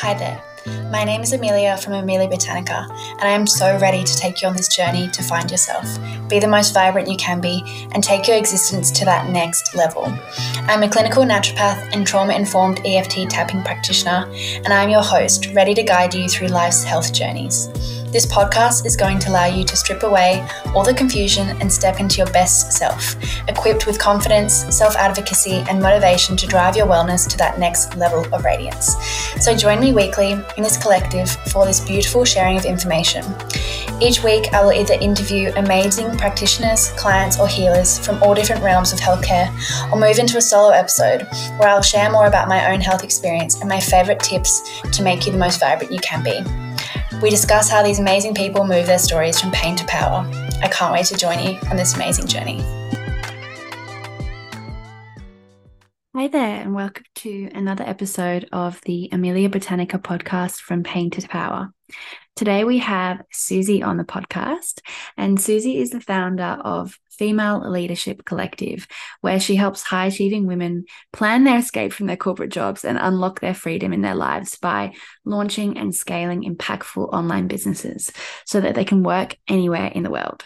Hi there. My name is Amelia from Amelia Botanica, and I am so ready to take you on this journey to find yourself, be the most vibrant you can be, and take your existence to that next level. I'm a clinical naturopath and trauma informed EFT tapping practitioner, and I'm your host, ready to guide you through life's health journeys. This podcast is going to allow you to strip away all the confusion and step into your best self, equipped with confidence, self advocacy, and motivation to drive your wellness to that next level of radiance. So, join me weekly in this collective for this beautiful sharing of information. Each week, I will either interview amazing practitioners, clients, or healers from all different realms of healthcare, or move into a solo episode where I'll share more about my own health experience and my favorite tips to make you the most vibrant you can be. We discuss how these amazing people move their stories from pain to power. I can't wait to join you on this amazing journey. Hi there, and welcome to another episode of the Amelia Botanica podcast from Pain to Power. Today we have Suzie on the podcast, and Suzie is the founder of Female Leadership Collective, where she helps high achieving women plan their escape from their corporate jobs and unlock their freedom in their lives by launching and scaling impactful online businesses so that they can work anywhere in the world.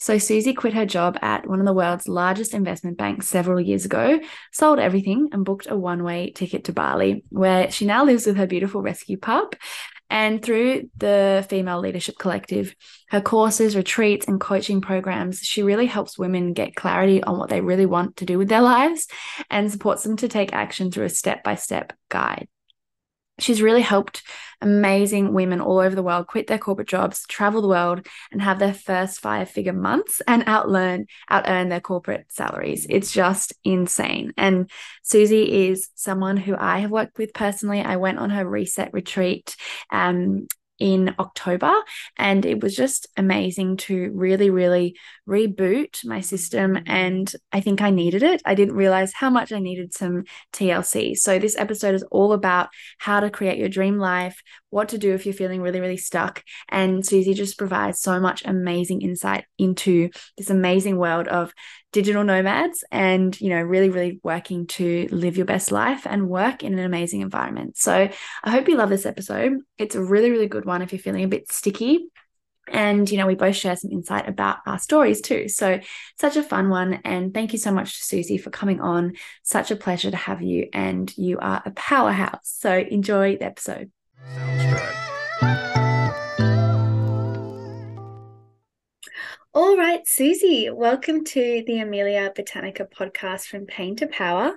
So Suzie quit her job at one of the world's largest investment banks several years ago, sold everything, and booked a one way ticket to Bali, where she now lives with her beautiful rescue pup. And through the Female Leadership Collective, her courses, retreats, and coaching programs, she really helps women get clarity on what they really want to do with their lives and supports them to take action through a step by step guide. She's really helped amazing women all over the world quit their corporate jobs, travel the world, and have their first five figure months and outlearn, out earn their corporate salaries. It's just insane. And Suzie is someone who I have worked with personally. I went on her reset retreat um, in October. And it was just amazing to really, really reboot my system. And I think I needed it. I didn't realize how much I needed some TLC. So, this episode is all about how to create your dream life, what to do if you're feeling really, really stuck. And Suzie just provides so much amazing insight into this amazing world of digital nomads and you know really really working to live your best life and work in an amazing environment. So i hope you love this episode. It's a really really good one if you're feeling a bit sticky. And you know we both share some insight about our stories too. So such a fun one. And thank you so much to suzie for coming on. Such a pleasure to have you and you are a powerhouse. So enjoy the episode All right, Suzie, welcome to the Amelia Botanica podcast from Pain to Power.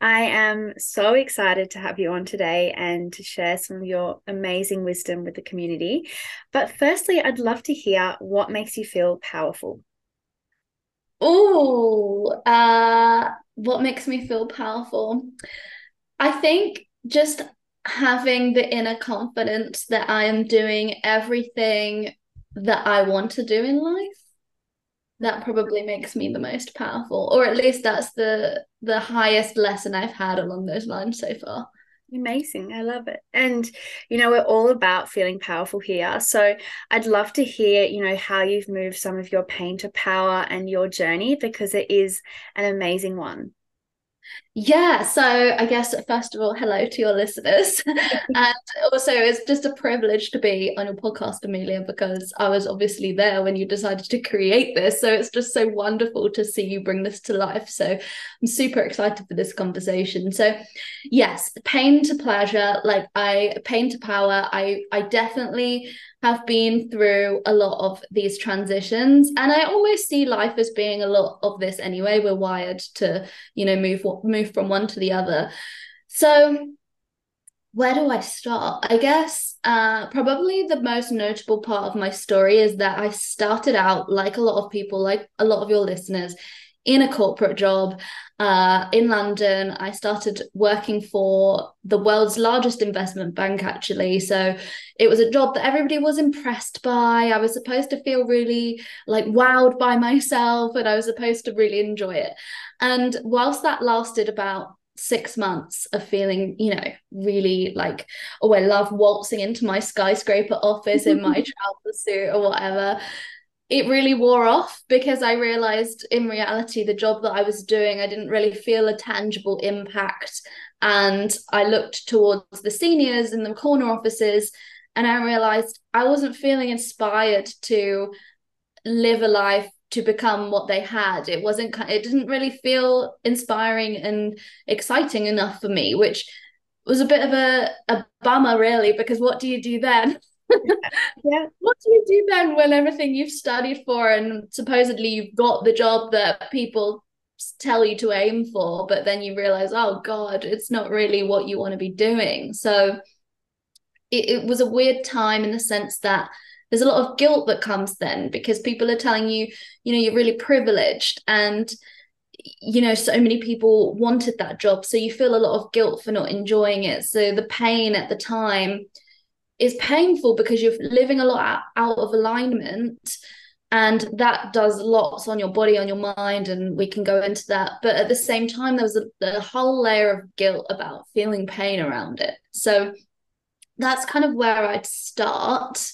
I am so excited to have you on today and to share some of your amazing wisdom with the community. But firstly, I'd love to hear what makes you feel powerful. Oh, uh, what makes me feel powerful? I think just having the inner confidence that I am doing everything that I want to do in life that probably makes me the most powerful or at least that's the the highest lesson i've had along those lines so far. Amazing i love it. And you know we're all about feeling powerful here. So i'd love to hear you know how you've moved some of your pain to power and your journey because it is an amazing one yeah, so I guess first of all, hello to your listeners. and also, it's just a privilege to be on your podcast, Amelia, because I was obviously there when you decided to create this. So it's just so wonderful to see you bring this to life. So I'm super excited for this conversation. So, yes, pain to pleasure, like I, pain to power, I, I definitely have been through a lot of these transitions and i almost see life as being a lot of this anyway we're wired to you know move move from one to the other. So where do i start? I guess uh, probably the most notable part of my story is that i started out like a lot of people like a lot of your listeners in a corporate job uh, in London. I started working for the world's largest investment bank, actually. So it was a job that everybody was impressed by. I was supposed to feel really like wowed by myself and I was supposed to really enjoy it. And whilst that lasted about six months of feeling, you know, really like, oh, I love waltzing into my skyscraper office in my trouser suit or whatever it really wore off because I realized in reality the job that I was doing, I didn't really feel a tangible impact And I looked towards the seniors in the corner offices and I realized I wasn't feeling inspired to live a life to become what they had. It wasn't, it didn't really feel inspiring and exciting enough for me, which was a bit of a, a bummer, really, because what do you do then? yeah. What do you do then when everything you've studied for and supposedly you've got the job that people tell you to aim for, but then you realize, oh God, it's not really what you want to be doing. So it, it was a weird time in the sense that there's a lot of guilt that comes then because people are telling you, you know, you're really privileged and you know so many people wanted that job so you feel a lot of guilt for not enjoying it so the pain at the time is painful because you're living a lot out, of alignment and that does lots on your body on your mind and we can go into that. But at the same time there was a, a whole layer of guilt about feeling pain around it. So that's kind of where i'd start.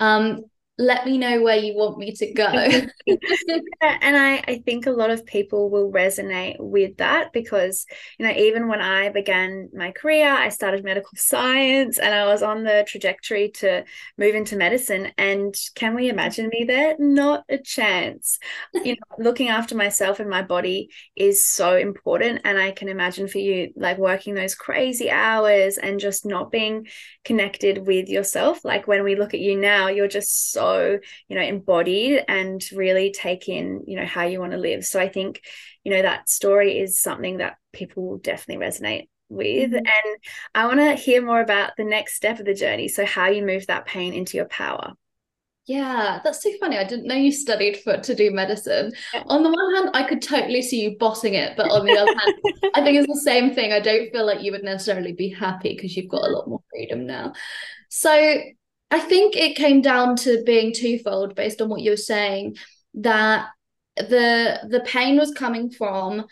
Um let me know where you want me to go. and I, I think a lot of people will resonate with that because, you know, even when I began my career, I started medical science and I was on the trajectory to move into medicine. And can we imagine me there? Not a chance. you know, looking after myself and my body is so important. And I can imagine for you, like working those crazy hours and just not being connected with yourself. Like when we look at you now, you're just so you know embodied and really take in you know how you want to live so i think you know that story is something that people will definitely resonate with mm-hmm. and i want to hear more about the next step of the journey so how you move that pain into your power yeah, that's so funny. I didn't know you studied for to do medicine. Yeah. On the one hand, I could totally see you bossing it, but on the other hand, I think it's the same thing. I don't feel like you would necessarily be happy because you've got a lot more freedom now. So I think it came down to being twofold based on what you were saying that the the pain was coming from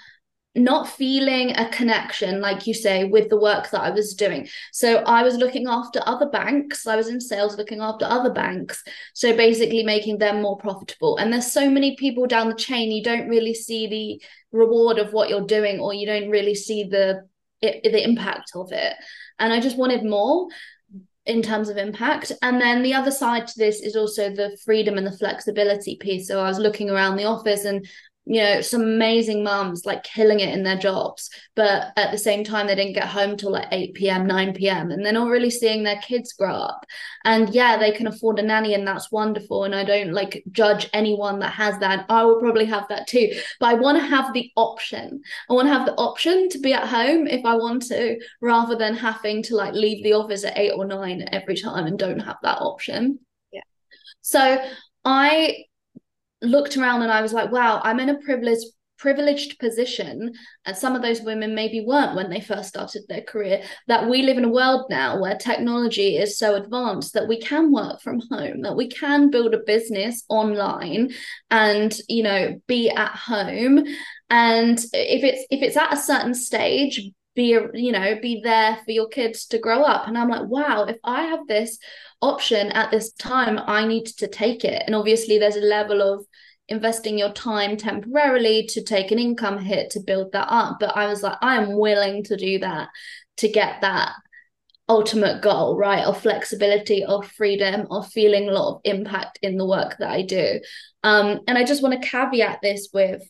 not feeling a connection like you say with the work that I was doing. So I was looking after other banks, I was in sales looking after other banks, so basically making them more profitable. And there's so many people down the chain you don't really see the reward of what you're doing or you don't really see the it, the impact of it. And I just wanted more in terms of impact. And then the other side to this is also the freedom and the flexibility piece. So I was looking around the office and you know some amazing mums like killing it in their jobs but at the same time they didn't get home till like 8 p.m 9 p.m and they're not really seeing their kids grow up. And yeah they can afford a nanny and that's wonderful and i don't like judge anyone that has that. I will probably have that too but i want to have the option. I want to have the option to be at home if i want to rather than having to like leave the office at 8 or 9 every time and don't have that option. Yeah. So I looked around and I was like, wow, I'm in a privileged privileged position. And some of those women maybe weren't when they first started their career. That we live in a world now where technology is so advanced that we can work from home that we can build a business online and you know be at home. And if it's if it's at a certain stage be you know be there for your kids to grow up. And i'm like wow if i have this option at this time i need to take it. And obviously there's a level of investing your time temporarily to take an income hit to build that up. But i was like i am willing to do that to get that ultimate goal right? Of flexibility of freedom of feeling a lot of impact in the work that i do. Um, and i just want to caveat this with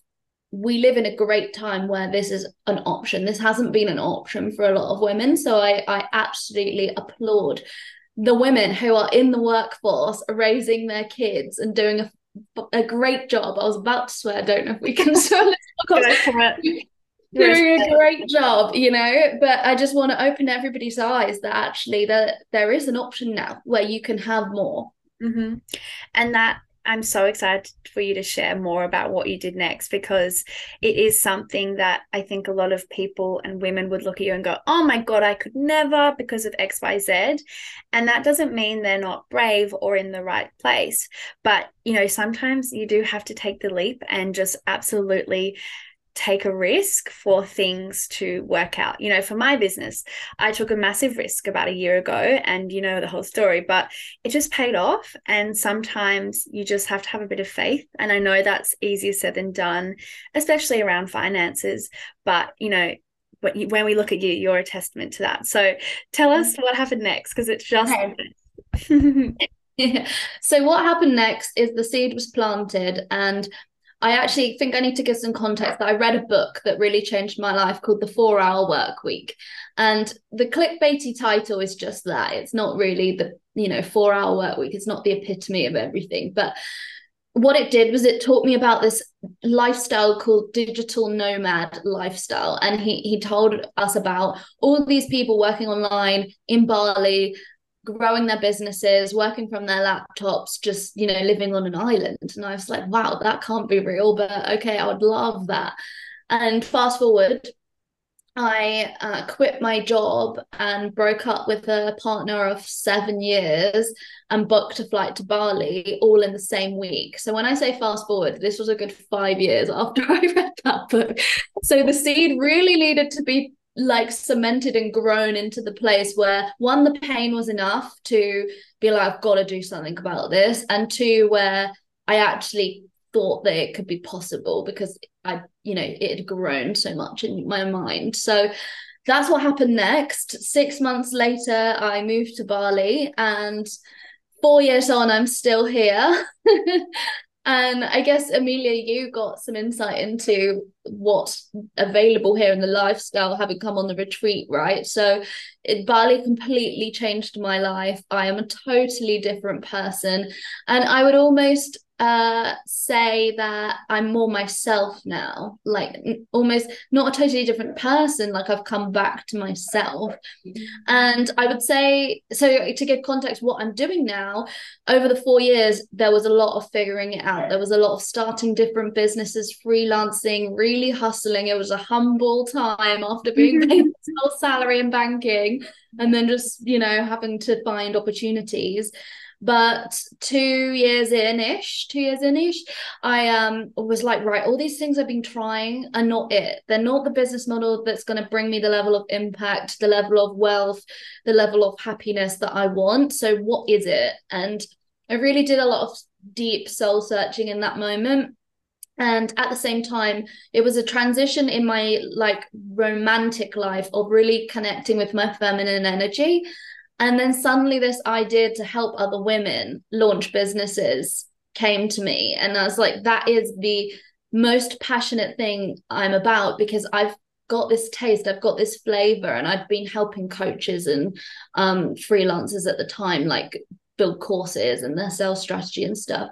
we live in a great time where this is an option. This hasn't been an option for a lot of women. So I, I absolutely applaud the women who are in the workforce raising their kids and doing a, a great job. I was about to swear, don't know if we can swear doing a great job, you know. But I just want to open everybody's eyes that actually that there is an option now where you can have more. Mm-hmm. And that I'm so excited for you to share more about what you did next because it is something that I think a lot of people and women would look at you and go, oh my God, I could never because of XYZ. And that doesn't mean they're not brave or in the right place. But, you know, sometimes you do have to take the leap and just absolutely take a risk for things to work out. You know, for my business, I took a massive risk about a year ago and you know the whole story, but it just paid off. And sometimes you just have to have a bit of faith. And I know that's easier said than done, especially around finances. But, you know, when we look at you, you're a testament to that. So tell us mm-hmm. what happened next because it's just. So what happened next is the seed was planted and I actually think I need to give some context that I read a book that really changed my life called The Four Hour Work Week. And the clickbaity title is just that. It's not really the, you know, four hour work week. It's not the epitome of everything. But what it did was it taught me about this lifestyle called digital nomad lifestyle. And he he told us about all these people working online in Bali, growing their businesses, working from their laptops, just, you know, living on an island. And I was like, wow, that can't be real, but okay, I would love that. And fast forward, I uh, quit my job and broke up with a partner of seven years and booked a flight to Bali all in the same week. So when I say fast forward, this was a good five years after I read that book. So the seed really needed to be like cemented and grown into the place where one the pain was enough to be like i've got to do something about this and two where i actually thought that it could be possible because i you know it had grown so much in my mind. So that's what happened next. Six months later i moved to bali and four years on i'm still here. And I guess, Amelia, you got some insight into what's available here in the lifestyle, having come on the retreat, right? So it, Bali completely changed my life. I am a totally different person. And I would almost uh say that I'm more myself now like almost not a totally different person like I've come back to myself and I would say so to give context what I'm doing now over the 4 years there was a lot of figuring it out there was a lot of starting different businesses freelancing really hustling it was a humble time after being paid a salary in banking and then just you know having to find opportunities but two years in ish, two years in ish, I um was like, right, all these things I've been trying are not it. They're not the business model that's going to bring me the level of impact, the level of wealth, the level of happiness that I want. So what is it? And I really did a lot of deep soul searching in that moment and at the same time it was a transition in my like romantic life of really connecting with my feminine energy and then suddenly, this idea to help other women launch businesses came to me. And I was like, that is the most passionate thing I'm about because I've got this taste, I've got this flavor, and I've been helping coaches and um, freelancers at the time, like build courses and their sales strategy and stuff.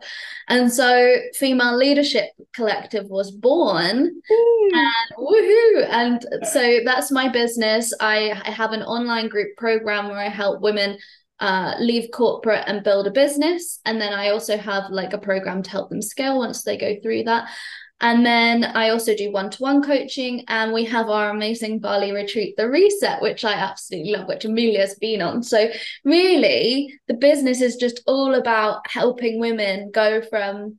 And so Female Leadership Collective was born. Ooh. And woohoo. And so that's my business. I, I have an online group program where I help women uh, leave corporate and build a business. And then I also have like a program to help them scale once they go through that. And then I also do one to one coaching, and we have our amazing Bali retreat, The Reset, which I absolutely love, which Amelia's been on. So, really, the business is just all about helping women go from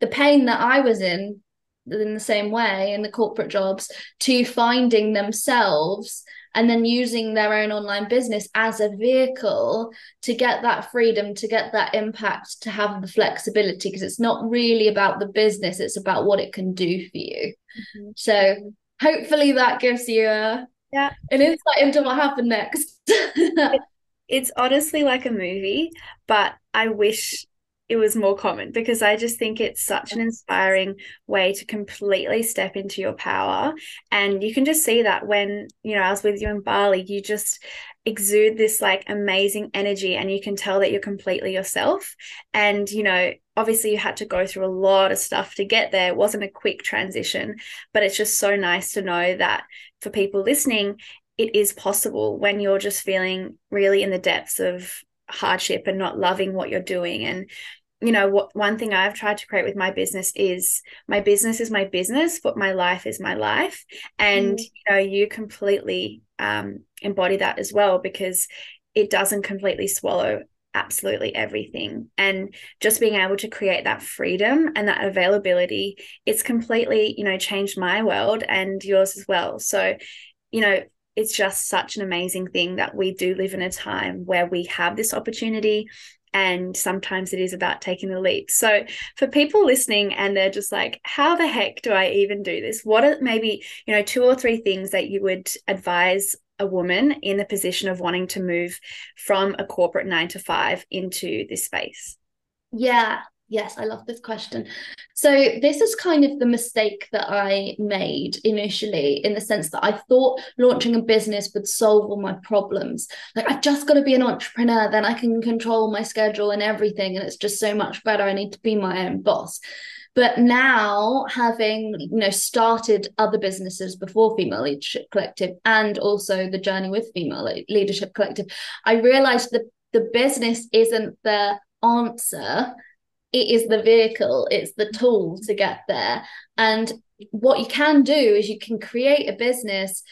the pain that I was in in the same way in the corporate jobs to finding themselves and then using their own online business as a vehicle to get that freedom to get that impact to have the flexibility because it's not really about the business it's about what it can do for you. Mm-hmm. so hopefully that gives you a yeah. an insight into what happened next. It's honestly like a movie but i wish it was more common because I just think it's such an inspiring way to completely step into your power. And you can just see that when, you know, I was with you in Bali, you just exude this like amazing energy and you can tell that you're completely yourself. And, you know, obviously you had to go through a lot of stuff to get there. It wasn't a quick transition, but it's just so nice to know that for people listening, it is possible when you're just feeling really in the depths of hardship and not loving what you're doing. And you know what one thing i've tried to create with my business is my business is my business but my life is my life. And mm. you know you completely um, embody that as well because it doesn't completely swallow absolutely everything. And just being able to create that freedom and that availability it's completely you know changed my world and yours as well. So you know it's just such an amazing thing that we do live in a time where we have this opportunity and sometimes it is about taking the leap. So for people listening and they're just like, how the heck do I even do this? What are maybe, you know, two or three things that you would advise a woman in the position of wanting to move from a corporate nine to five into this space? Yeah, Yes, I love this question. So, this is kind of the mistake that I made initially, in the sense that I thought launching a business would solve all my problems. Like, I've just got to be an entrepreneur, then I can control my schedule and everything. And it's just so much better. I need to be my own boss. But now, having you know started other businesses before Female Leadership Collective and also the journey with Female Leadership Collective, I realized that the business isn't the answer it is the vehicle, it's the mm-hmm. tool to get there. And what you can do is you can create a business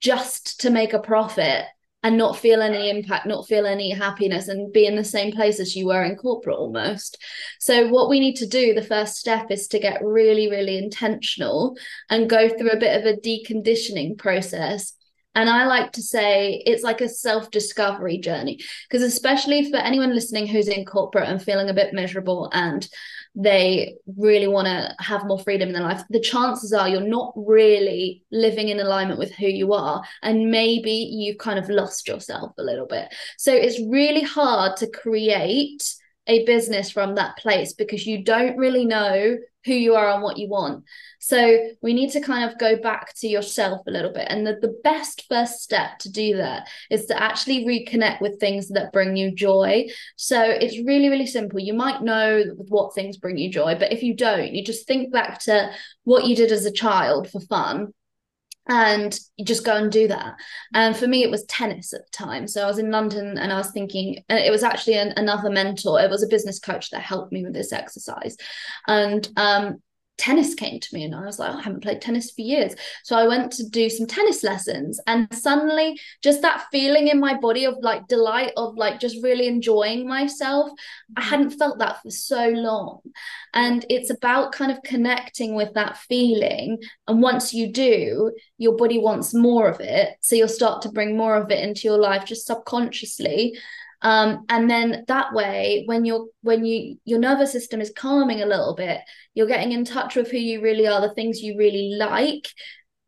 just to make a profit and not feel any impact, not feel any happiness, and be in the same place as you were in corporate almost. So, what we need to do, the first step is to get really, really intentional and go through a bit of a deconditioning process and I like to say it's like a self discovery journey, because especially for anyone listening who's in corporate and feeling a bit miserable and they really want to have more freedom in their life, the chances are you're not really living in alignment with who you are. And maybe you've kind of lost yourself a little bit. So it's really hard to create a business from that place because you don't really know who you are and what you want. So we need to kind of go back to yourself a little bit. And the, the best first step to do that is to actually reconnect with things that bring you joy. So it's really, really simple. You might know what things bring you joy, but if you don't, you just think back to what you did as a child for fun and you just go and do that. And for me, it was tennis at the time. So I was in London and I was thinking, it was actually an, another mentor. It was a business coach that helped me with this exercise. And um, tennis came to me and I was like, oh, I haven't played tennis for years. So I went to do some tennis lessons and suddenly just that feeling in my body of like delight of like just really enjoying myself. I mm-hmm. hadn't felt that for so long. And it's about kind of connecting with that feeling. And once you do, your body wants more of it. So you'll start to bring more of it into your life just subconsciously um, and then that way when you're when you your nervous system is calming a little bit you're getting in touch with who you really are the things you really like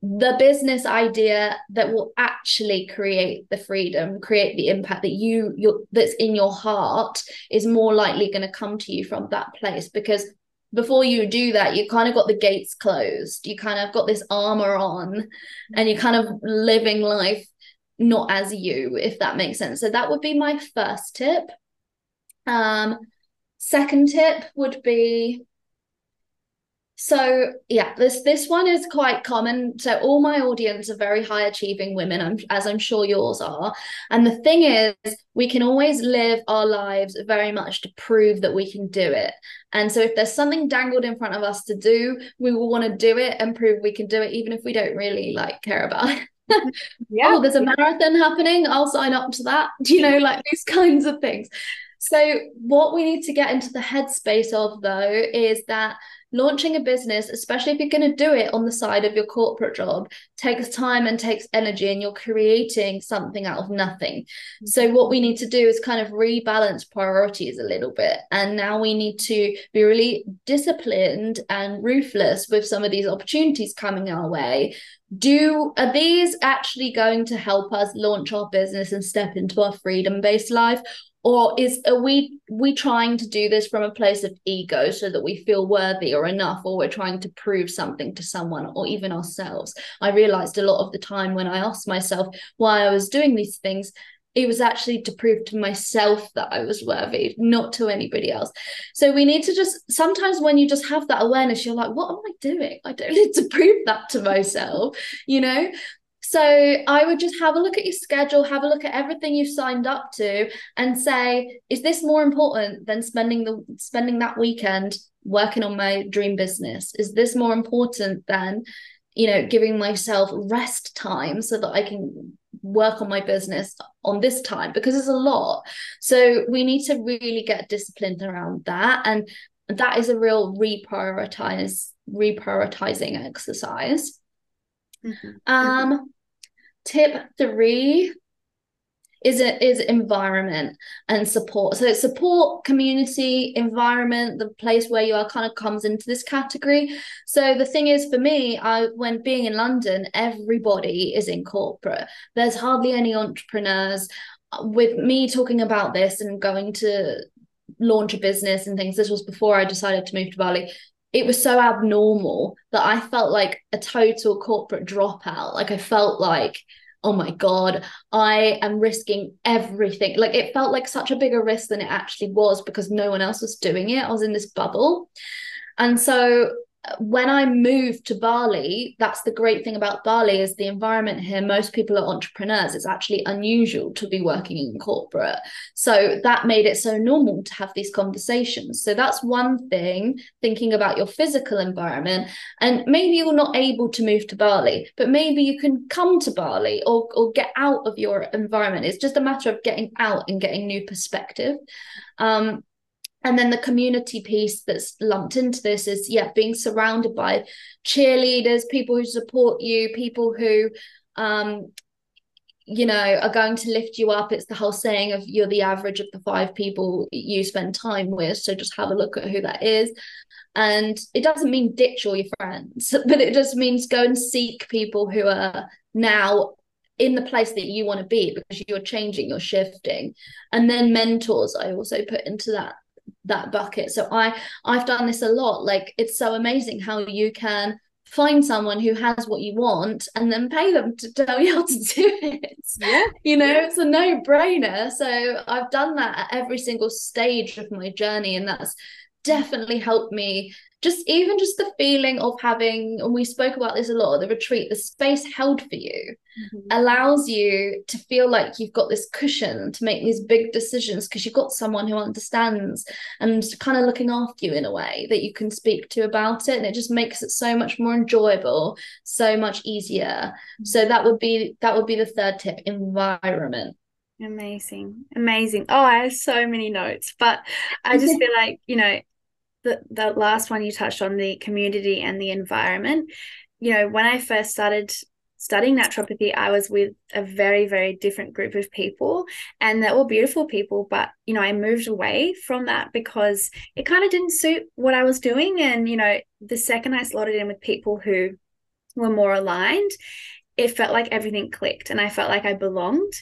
the business idea that will actually create the freedom create the impact that you you that's in your heart is more likely going to come to you from that place. Because before you do that you kind of got the gates closed. You kind of got this armor on and you're kind of living life not as you, if that makes sense. So that would be my first tip. Um, second tip would be so yeah, this this one is quite common. So all my audience are very high achieving women, I'm, as I'm sure yours are. And the thing is, we can always live our lives very much to prove that we can do it. And so if there's something dangled in front of us to do, we will want to do it and prove we can do it, even if we don't really like care about it. Yeah. oh, there's a marathon happening. I'll sign up to that. You know, like these kinds of things. So, what we need to get into the headspace of, though, is that launching a business, especially if you're going to do it on the side of your corporate job, takes time and takes energy, and you're creating something out of nothing. Mm-hmm. So, what we need to do is kind of rebalance priorities a little bit. And now we need to be really disciplined and ruthless with some of these opportunities coming our way. Do are these actually going to help us launch our business and step into our freedom based life? or is are we we trying to do this from a place of ego so that we feel worthy or enough or we're trying to prove something to someone or even ourselves i realized a lot of the time when i asked myself why i was doing these things it was actually to prove to myself that I was worthy, not to anybody else. So we need to just sometimes when you just have that awareness, you're like, what am I doing? I don't need to prove that to myself, you know? So I would just have a look at your schedule, have a look at everything you've signed up to, and say, is this more important than spending the spending that weekend working on my dream business? Is this more important than, you know, giving myself rest time so that I can work on my business on this time because it's a lot. So we need to really get disciplined around that. And that is a real reprioritize, reprioritizing exercise. Mm-hmm. Um, Tip three is it is environment and support. So support community environment the place where you are kind of comes into this category. So the thing is for me i when being in london everybody is in corporate. There's hardly any entrepreneurs. With me talking about this and going to launch a business and things this was before i decided to move to bali. It was so abnormal that i felt like a total corporate dropout. Like i felt like oh my god i am risking everything. Like it felt like such a bigger risk than it actually was because no one else was doing it. I was in this bubble. And so when I moved to Bali, that's the great thing about Bali is the environment here. Most people are entrepreneurs. It's actually unusual to be working in corporate. So that made it so normal to have these conversations. So that's one thing, thinking about your physical environment. And maybe you're not able to move to Bali, but maybe you can come to Bali or, or get out of your environment. It's just a matter of getting out and getting new perspective. Um, and then the community piece that's lumped into this is yeah being surrounded by cheerleaders people who support you people who um you know are going to lift you up. It's the whole saying of you're the average of the five people you spend time with. So just have a look at who that is. And it doesn't mean ditch all your friends but it just means go and seek people who are now in the place that you want to be because you're changing you're shifting. And then mentors i also put into that that bucket. So i i've done this a lot. Like it's so amazing how you can find someone who has what you want and then pay them to tell you how to do it. Yeah. You know yeah. it's a no-brainer. So i've done that at every single stage of my journey and that's definitely helped me just even just the feeling of having and we spoke about this a lot at the retreat the space held for you mm-hmm. allows you to feel like you've got this cushion to make these big decisions because you've got someone who understands and kind of looking after you in a way that you can speak to about it and it just makes it so much more enjoyable so much easier mm-hmm. so that would be that would be the third tip environment Amazing. Amazing. Oh, I have so many notes, but I just feel like, you know, the, the last one you touched on the community and the environment you know when i first started studying naturopathy i was with a very very different group of people and they're all beautiful people but you know i moved away from that because it kind of didn't suit what i was doing and you know the second i slotted in with people who were more aligned it felt like everything clicked and i felt like i belonged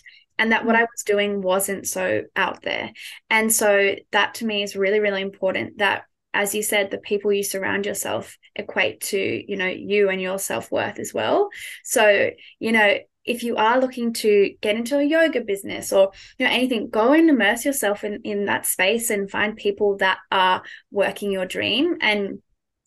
and that what mm. I was doing wasn't so out there. And so that to me is really, really important that as you said the people you surround yourself equate to you know you and your self-worth as well. So you know if you are looking to get into a yoga business or you know anything go and immerse yourself in in that space and find people that are working your dream. And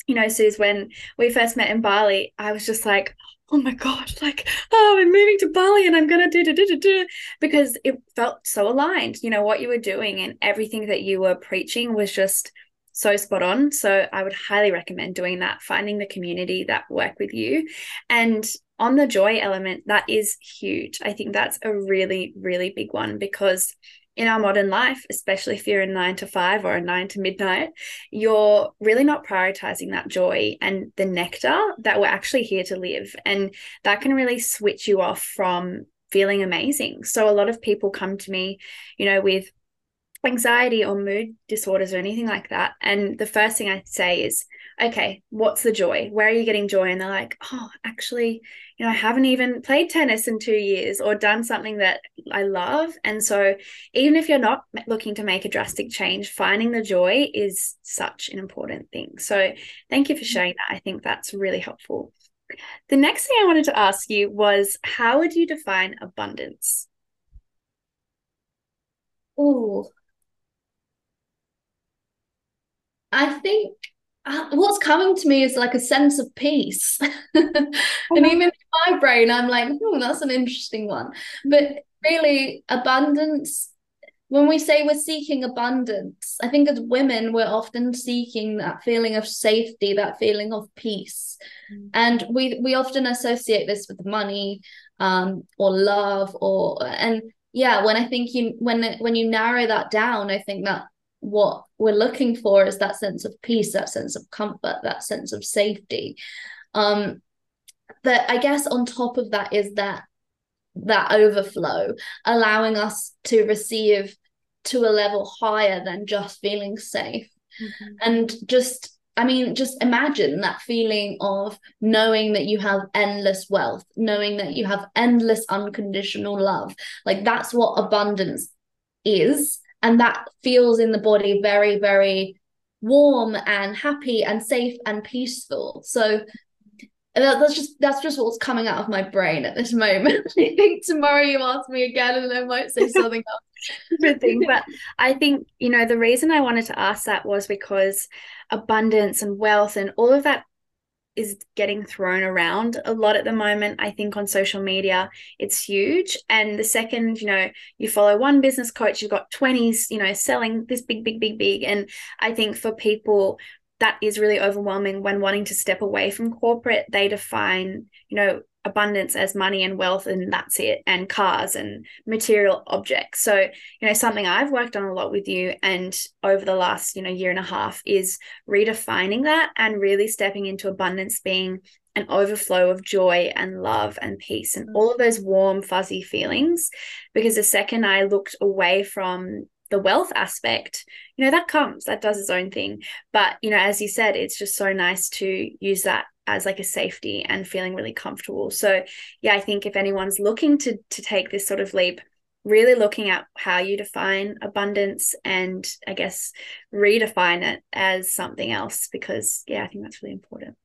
you know Suze when we first met in Bali I was just like oh my god like oh i'm moving to bali and i'm gonna do do do do do because it felt so aligned. You know what you were doing and everything that you were preaching was just so spot on. So I would highly recommend doing that, finding the community that work with you. And on the joy element, that is huge. I think that's a really, really big one because in our modern life, especially if you're in nine to five or a nine to midnight, you're really not prioritizing that joy and the nectar that we're actually here to live. And that can really switch you off from feeling amazing. So a lot of people come to me, you know, with anxiety or mood disorders or anything like that. And the first thing I say is, okay, what's the joy? Where are you getting joy? And they're like, oh, actually, you know, I haven't even played tennis in two years or done something that I love. And so, even if you're not looking to make a drastic change, finding the joy is such an important thing. So, thank you for mm-hmm. sharing that. I think that's really helpful. The next thing I wanted to ask you was how would you define abundance? Oh, I think uh, what's coming to me is like a sense of peace. and even in my brain, I'm like, hmm, that's an interesting one. But really, abundance, when we say we're seeking abundance, I think as women, we're often seeking that feeling of safety, that feeling of peace. Mm. And we we often associate this with money um, or love or and yeah, when I think you when when you narrow that down, I think that what we're looking for is that sense of peace, that sense of comfort, that sense of safety. Um, but I guess on top of that is that that overflow, allowing us to receive to a level higher than just feeling safe. Mm-hmm. And just I mean, just imagine that feeling of knowing that you have endless wealth, knowing that you have endless unconditional love. Like that's what abundance is. And that feels in the body very, very warm and happy and safe and peaceful. So that's just that's just what's coming out of my brain at this moment. I think tomorrow you ask me again and I might say something else. But I think, you know, the reason I wanted to ask that was because abundance and wealth and all of that is getting thrown around a lot at the moment. I think on social media, it's huge. And the second, you know, you follow one business coach, you've got 20s, you know, selling this big, big, big, big. And I think for people, that is really overwhelming when wanting to step away from corporate. They define, you know, abundance as money and wealth and that's it and cars and material objects. So you know something i've worked on a lot with you and over the last you know year and a half is redefining that and really stepping into abundance being an overflow of joy and love and peace and mm. all of those warm fuzzy feelings. Because the second i looked away from the wealth aspect you know that comes that does its own thing but you know as you said it's just so nice to use that as like a safety and feeling really comfortable. So yeah, I think if anyone's looking to to take this sort of leap, really looking at how you define abundance and I guess redefine it as something else because yeah, I think that's really important.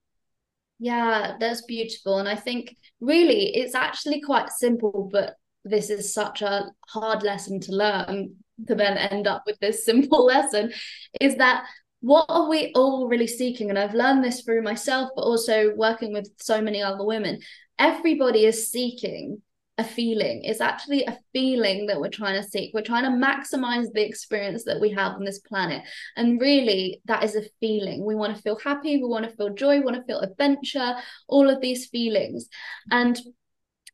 Yeah, that's beautiful. And I think really it's actually quite simple, but this is such a hard lesson to learn to then end up with this simple lesson is that what are we all really seeking? And I've learned this through myself, but also working with so many other women. Everybody is seeking a feeling. It's actually a feeling that we're trying to seek. We're trying to maximize the experience that we have on this planet. And really, that is a feeling. We want to feel happy, we want to feel joy, we want to feel adventure, all of these feelings. And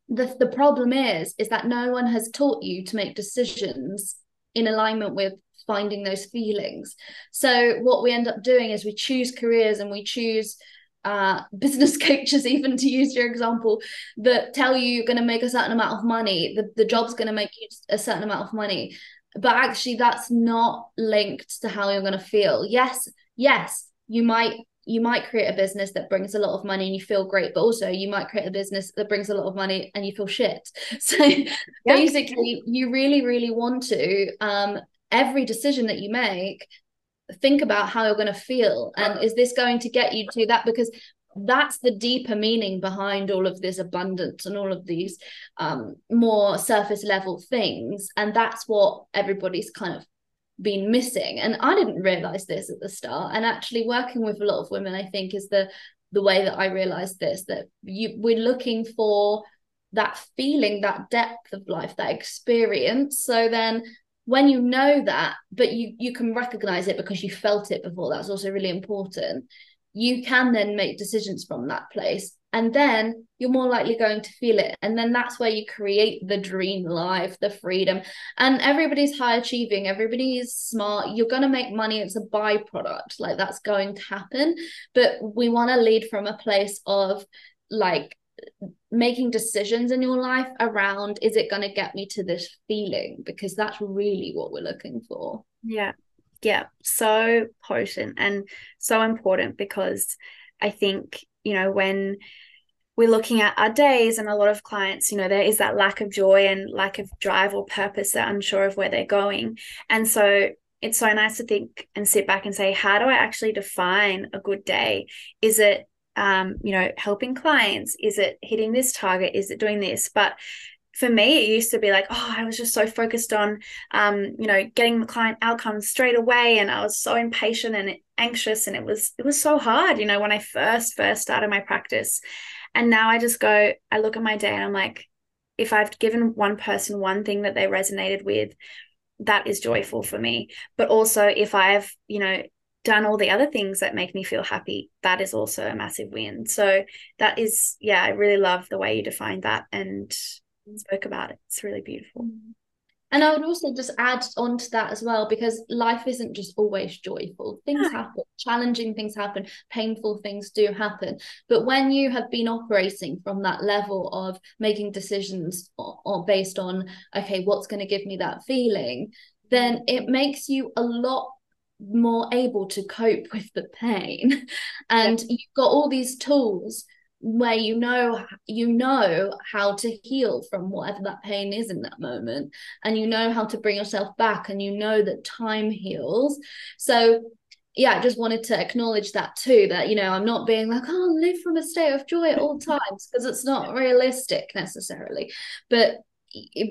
the, the problem is, is that no one has taught you to make decisions in alignment with finding those feelings. So what we end up doing is we choose careers and we choose uh, business coaches, even to use your example, that tell you you're going to make a certain amount of money. The, the job's going to make you a certain amount of money. But actually, that's not linked to how you're going to feel. Yes, yes, you might you might create a business that brings a lot of money and you feel great but also you might create a business that brings a lot of money and you feel shit. So yeah. basically you really really want to um every decision that you make think about how you're going to feel. And is this going to get you to that? Because that's the deeper meaning behind all of this abundance and all of these um, more surface level things. And that's what everybody's kind of been missing. And i didn't realize this at the start. And actually working with a lot of women i think is the the way that i realized this that you we're looking for that feeling that depth of life that experience. So then when you know that but you you can recognize it because you felt it before that's also really important you can then make decisions from that place and then you're more likely going to feel it. And then that's where you create the dream life the freedom. And everybody's high achieving. Everybody is smart. You're going to make money. It's a byproduct. Like that's going to happen. But we want to lead from a place of like making decisions in your life around is it going to get me to this feeling? Because that's really what we're looking for. Yeah. Yeah. So potent and so important because i think you know when we're looking at our days and a lot of clients you know there is that lack of joy and lack of drive or purpose they're unsure of where they're going and so it's so nice to think and sit back and say how do i actually define a good day is it um, you know, helping clients? Is it hitting this target? Is it doing this? But for me, it used to be like, oh, I was just so focused on, um, you know, getting the client outcomes straight away, and I was so impatient and anxious, and it was it was so hard, you know, when I first first started my practice, and now I just go, I look at my day, and I'm like, if I've given one person one thing that they resonated with, that is joyful for me. But also, if I've, you know, done all the other things that make me feel happy, that is also a massive win. So that is, yeah, I really love the way you define that and spoke about it. It's really beautiful. And I would also just add on to that as well, because life isn't just always joyful. Things happen, challenging things happen, painful things do happen. But when you have been operating from that level of making decisions or, or based on, okay, what's going to give me that feeling, then it makes you a lot more able to cope with the pain. And yeah. you've got all these tools where you know you know how to heal from whatever that pain is in that moment and you know how to bring yourself back and you know that time heals. So yeah i just wanted to acknowledge that too that you know i'm not being like oh live from a state of joy at all times because it's not realistic necessarily. But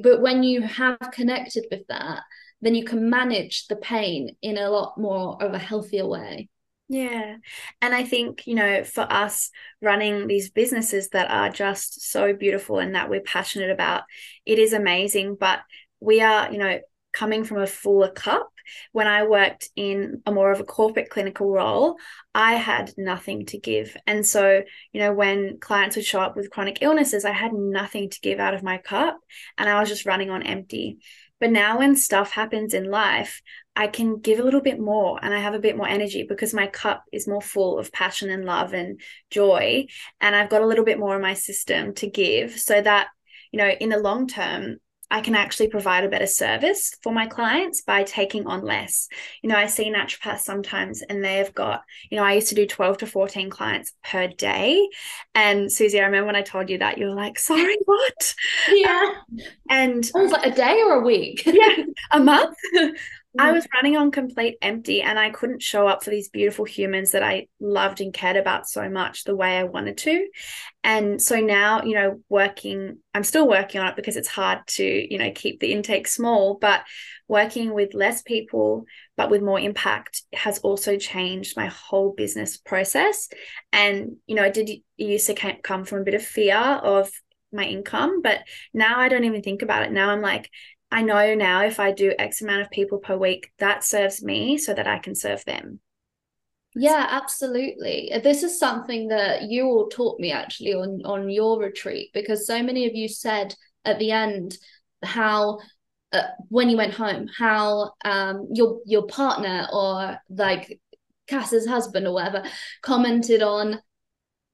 but when you have connected with that then you can manage the pain in a lot more of a healthier way yeah. And I think, you know, for us running these businesses that are just so beautiful and that we're passionate about, it is amazing. But we are, you know, coming from a fuller cup. When I worked in a more of a corporate clinical role, I had nothing to give. And so, you know, when clients would show up with chronic illnesses, I had nothing to give out of my cup and I was just running on empty. But now, when stuff happens in life, I can give a little bit more and I have a bit more energy because my cup is more full of passion and love and joy. And I've got a little bit more in my system to give so that, you know, in the long term, I can actually provide a better service for my clients by taking on less. You know, I see naturopaths sometimes and they've got, you know, I used to do 12 to 14 clients per day. And Suzie, I remember when I told you that, you were like, sorry, what? Yeah. Um, and I was like, a day or a week? yeah, a month. I mm. was running on complete empty and I couldn't show up for these beautiful humans that I loved and cared about so much the way I wanted to. And so now, you know, working, I'm still working on it because it's hard to, you know, keep the intake small, but working with less people, but with more impact has also changed my whole business process. And, you know, I did used to come from a bit of fear of my income, but now I don't even think about it. Now I'm like, I know now if I do X amount of people per week, that serves me so that I can serve them. Yeah, absolutely. This is something that you all taught me actually on on your retreat because so many of you said at the end how uh, when you went home how um your your partner or like Cass's husband or whatever commented on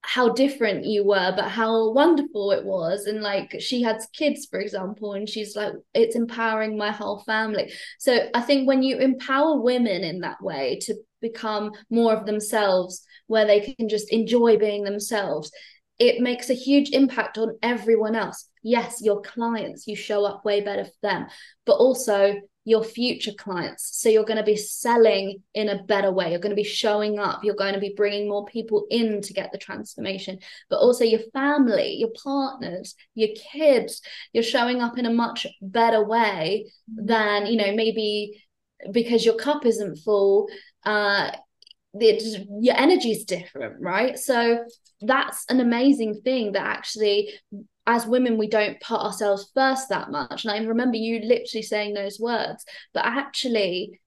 how different you were but how wonderful it was. And like she had kids for example and she's like it's empowering my whole family. So i think when you empower women in that way to become more of themselves where they can just enjoy being themselves it makes a huge impact on everyone else. Yes your clients you show up way better for them but also your future clients. So you're going to be selling in a better way. You're going to be showing up. You're going to be bringing more people in to get the transformation, but also your family, your partners, your kids. You're showing up in a much better way than, you know, maybe because your cup isn't full. Uh, the, your energy is different, right? So that's an amazing thing that actually as women we don't put ourselves first that much. And i remember you literally saying those words but actually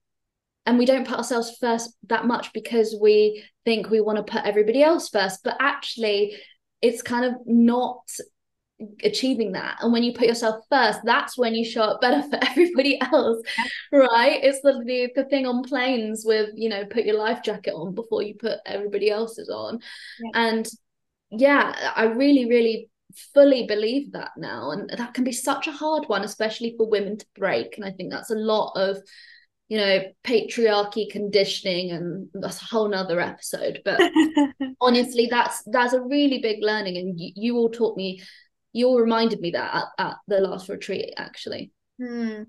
and we don't put ourselves first that much because we think we want to put everybody else first but actually it's kind of not achieving that. And when you put yourself first that's when you show up better for everybody else right? It's the, the the thing on planes with you know put your life jacket on before you put everybody else's on. Yeah. and yeah i really really fully believe that now and that can be such a hard one especially for women to break and i think that's a lot of you know patriarchy conditioning and that's a whole nother episode but honestly that's that's a really big learning and you, you all taught me you all reminded me that at, at the last retreat actually hmm.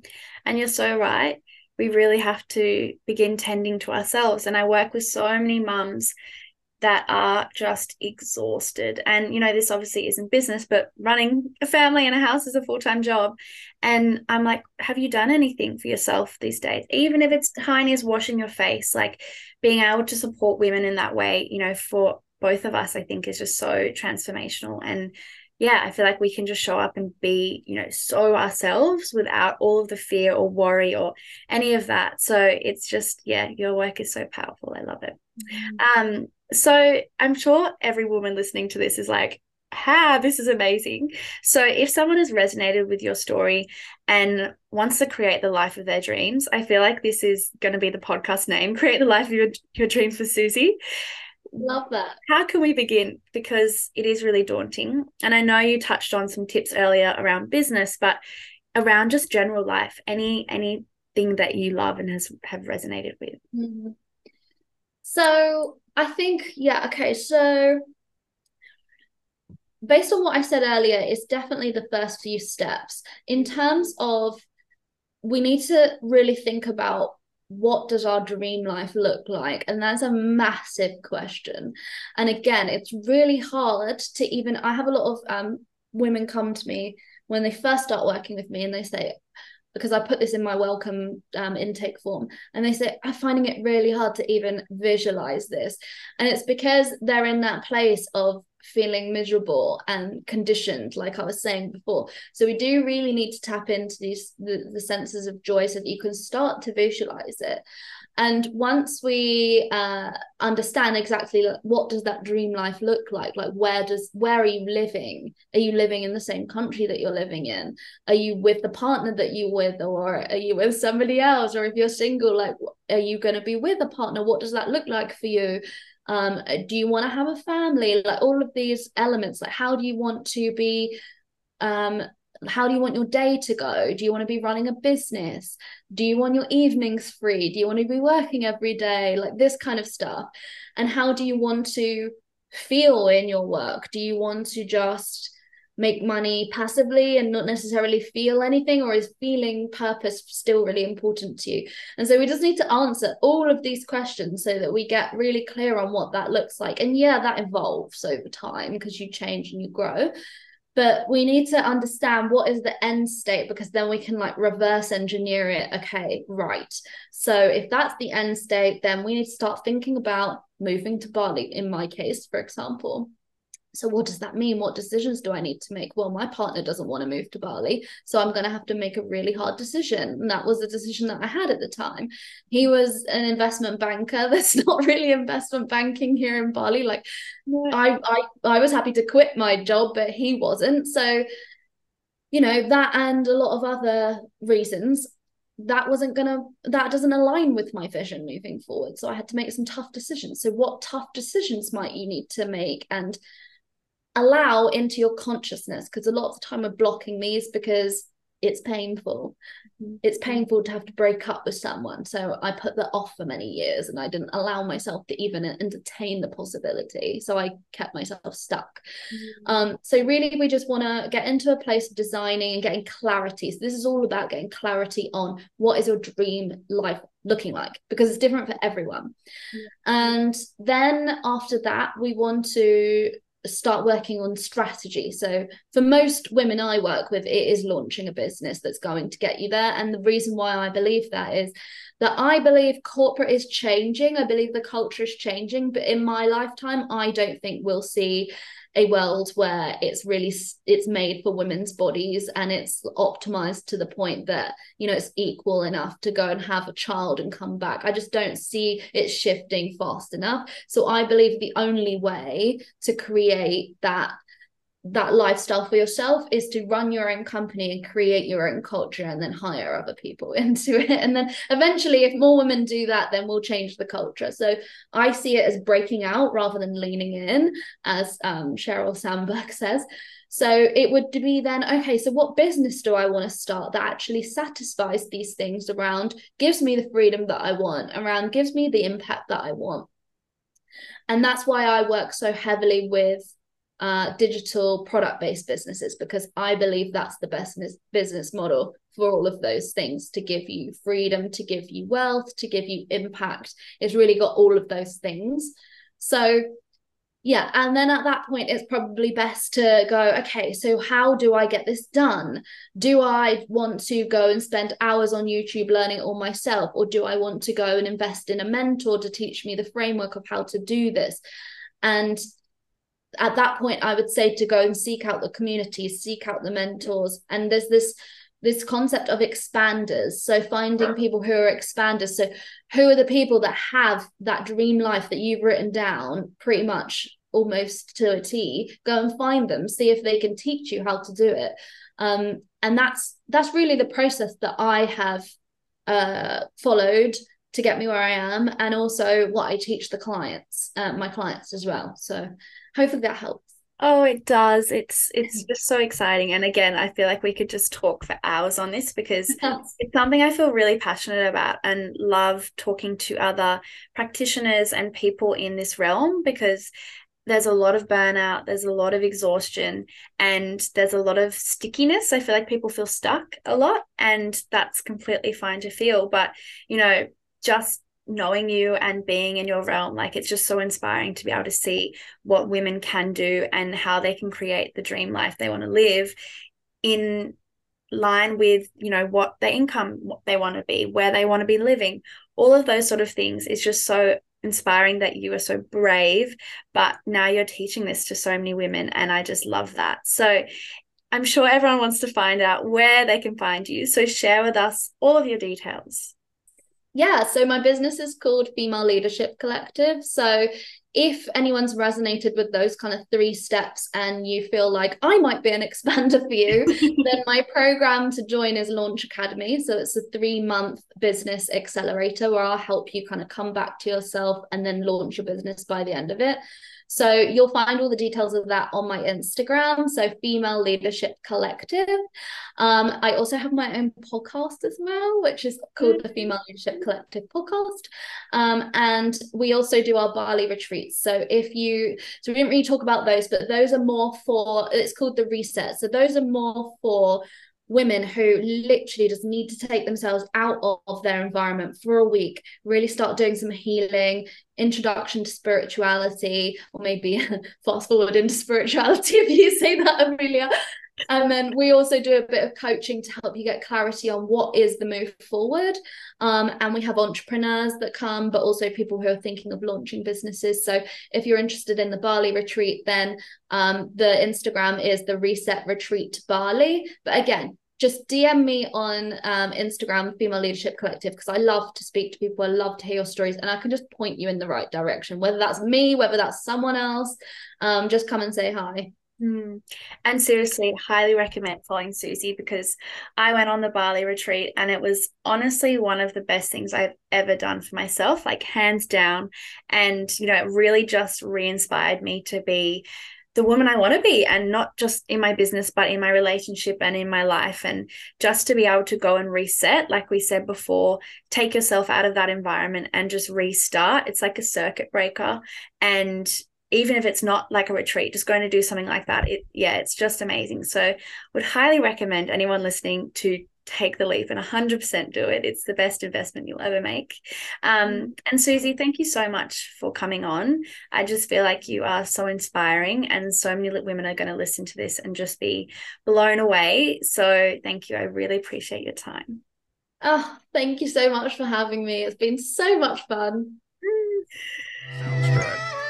and you're so right we really have to begin tending to ourselves and i work with so many mums that are just exhausted. And, you know, this obviously isn't business, but running a family and a house is a full time job. And I'm like, have you done anything for yourself these days? Even if it's tiny as washing your face, like being able to support women in that way, you know, for both of us, I think is just so transformational. And yeah, I feel like we can just show up and be, you know, so ourselves without all of the fear or worry or any of that. So it's just, yeah, your work is so powerful. I love it. Mm-hmm. Um, so I'm sure every woman listening to this is like, ha, this is amazing. So, if someone has resonated with your story and wants to create the life of their dreams, I feel like this is going to be the podcast name Create the Life of Your, your Dreams for Suzie. Love that. How can we begin? Because it is really daunting. And I know you touched on some tips earlier around business, but around just general life, any anything that you love and has have resonated with. Mm-hmm. So I think, yeah, okay. So based on what I said earlier, it's definitely the first few steps. In terms of we need to really think about what does our dream life look like and that's a massive question and again it's really hard to even i have a lot of um, women come to me when they first start working with me and they say because I put this in my welcome um, intake form, and they say, I'm finding it really hard to even visualize this. And it's because they're in that place of feeling miserable and conditioned like i was saying before so we do really need to tap into these the, the senses of joy so that you can start to visualize it and once we uh, understand exactly what does that dream life look like? Like where does where are you living? Are you living in the same country that you're living in? Are you with the partner that you with or are you with somebody else? Or if you're single like are you going to be with a partner? What does that look like for you? Um do you want to have a family? Like all of these elements like how do you want to be um how do you want your day to go? Do you want to be running a business? Do you want your evenings free? Do you want to be working every day? Like this kind of stuff. And how do you want to feel in your work? Do you want to just make money passively and not necessarily feel anything or is feeling purpose still really important to you? And so we just need to answer all of these questions so that we get really clear on what that looks like. And yeah that evolves over time because you change and you grow but we need to understand what is the end state because then we can like reverse engineer it. Okay right. So if that's the end state then we need to start thinking about moving to bali in my case for example so what does that mean? What decisions do i need to make? Well my partner doesn't want to move to bali so i'm going to have to make a really hard decision. And that was the decision that i had at the time. He was an investment banker. That's not really investment banking here in bali. Like I, I i was happy to quit my job but he wasn't. So you know that and a lot of other reasons that wasn't gonna that doesn't align with my vision moving forward. So i had to make some tough decisions. So what tough decisions might you need to make? And allow into your consciousness because a lot of the time we're blocking these because it's painful. Mm-hmm. It's painful to have to break up with someone. So I put that off for many years and I didn't allow myself to even entertain the possibility. So I kept myself stuck. Mm-hmm. Um, so really we just want to get into a place of designing and getting clarity. So this is all about getting clarity on what is your dream life looking like because it's different for everyone. Mm-hmm. And then after that, we want to start working on strategy. So for most women I work with, it is launching a business that's going to get you there. And the reason why I believe that is that I believe corporate is changing. I believe the culture is changing, but in my lifetime, I don't think we'll see a world where it's really it's made for women's bodies and it's optimized to the point that you know it's equal enough to go and have a child and come back. I just don't see it shifting fast enough. So i believe the only way to create that that lifestyle for yourself is to run your own company and create your own culture and then hire other people into it. And then eventually if more women do that then we'll change the culture. So i see it as breaking out rather than leaning in as um, sheryl sandberg says. So it would be then okay so what business do i want to start that actually satisfies these things around gives me the freedom that i want around gives me the impact that i want? And that's why i work so heavily with uh, digital product based businesses because I believe that's the best business model for all of those things to give you freedom, to give you wealth, to give you impact. It's really got all of those things. So, yeah. And then at that point, it's probably best to go, okay, so how do I get this done? Do I want to go and spend hours on YouTube learning all myself? Or do I want to go and invest in a mentor to teach me the framework of how to do this? And at that point i would say to go and seek out the community seek out the mentors. And there's this this concept of expanders. So finding people who are expanders. So who are the people that have that dream life that you've written down pretty much almost to a T, go and find them, see if they can teach you how to do it. Um, and that's that's really the process that I have uh, followed to get me where I am, and also what I teach the clients, uh, my clients as well. So hopefully that helps. Oh, it does. It's it's just so exciting. And again, I feel like we could just talk for hours on this because it's something I feel really passionate about and love talking to other practitioners and people in this realm because there's a lot of burnout, there's a lot of exhaustion, and there's a lot of stickiness. I feel like people feel stuck a lot, and that's completely fine to feel. But, you know, just knowing you and being in your realm like it's just so inspiring to be able to see what women can do and how they can create the dream life they want to live in line with you know what their income what they want to be where they want to be living. All of those sort of things is just so inspiring that you are so brave but now you're teaching this to so many women and i just love that. So i'm sure everyone wants to find out where they can find you so share with us all of your details yeah, so my business is called Female Leadership Collective. So if anyone's resonated with those kind of three steps and you feel like I might be an expander for you, then my program to join is Launch Academy. So it's a three month business accelerator where I'll help you kind of come back to yourself and then launch your business by the end of it. So you'll find all the details of that on my Instagram. So Female Leadership Collective. Um, I also have my own podcast as well, which is called the Female Leadership Collective podcast. Um, and we also do our Bali retreats. So if you, so we didn't really talk about those, but those are more for, it's called the reset. So those are more for women who literally just need to take themselves out of their environment for a week, really start doing some healing, introduction to spirituality, or maybe fast forward into spirituality if you say that, Amelia. And then we also do a bit of coaching to help you get clarity on what is the move forward. Um, and we have entrepreneurs that come, but also people who are thinking of launching businesses. So if you're interested in the Bali retreat, then um, the Instagram is the Reset Retreat Bali. But again, just DM me on um, Instagram, Female Leadership Collective, because I love to speak to people. I love to hear your stories, and I can just point you in the right direction, whether that's me, whether that's someone else. Um, just come and say hi. Mm. And seriously, highly recommend following Suzie because I went on the Bali retreat and it was honestly one of the best things I've ever done for myself, like hands down. And, you know, it really just re inspired me to be the woman I want to be and not just in my business, but in my relationship and in my life. And just to be able to go and reset, like we said before, take yourself out of that environment and just restart. It's like a circuit breaker. And even if it's not like a retreat, just going to do something like that, it yeah, it's just amazing. So would highly recommend anyone listening to take the leap and 100% do it. It's the best investment you'll ever make. Um, mm. and Suzie, thank you so much for coming on. I just feel like you are so inspiring, and so many women are going to listen to this and just be blown away. So thank you. I really appreciate your time. Oh, thank you so much for having me. It's been so much fun. Sounds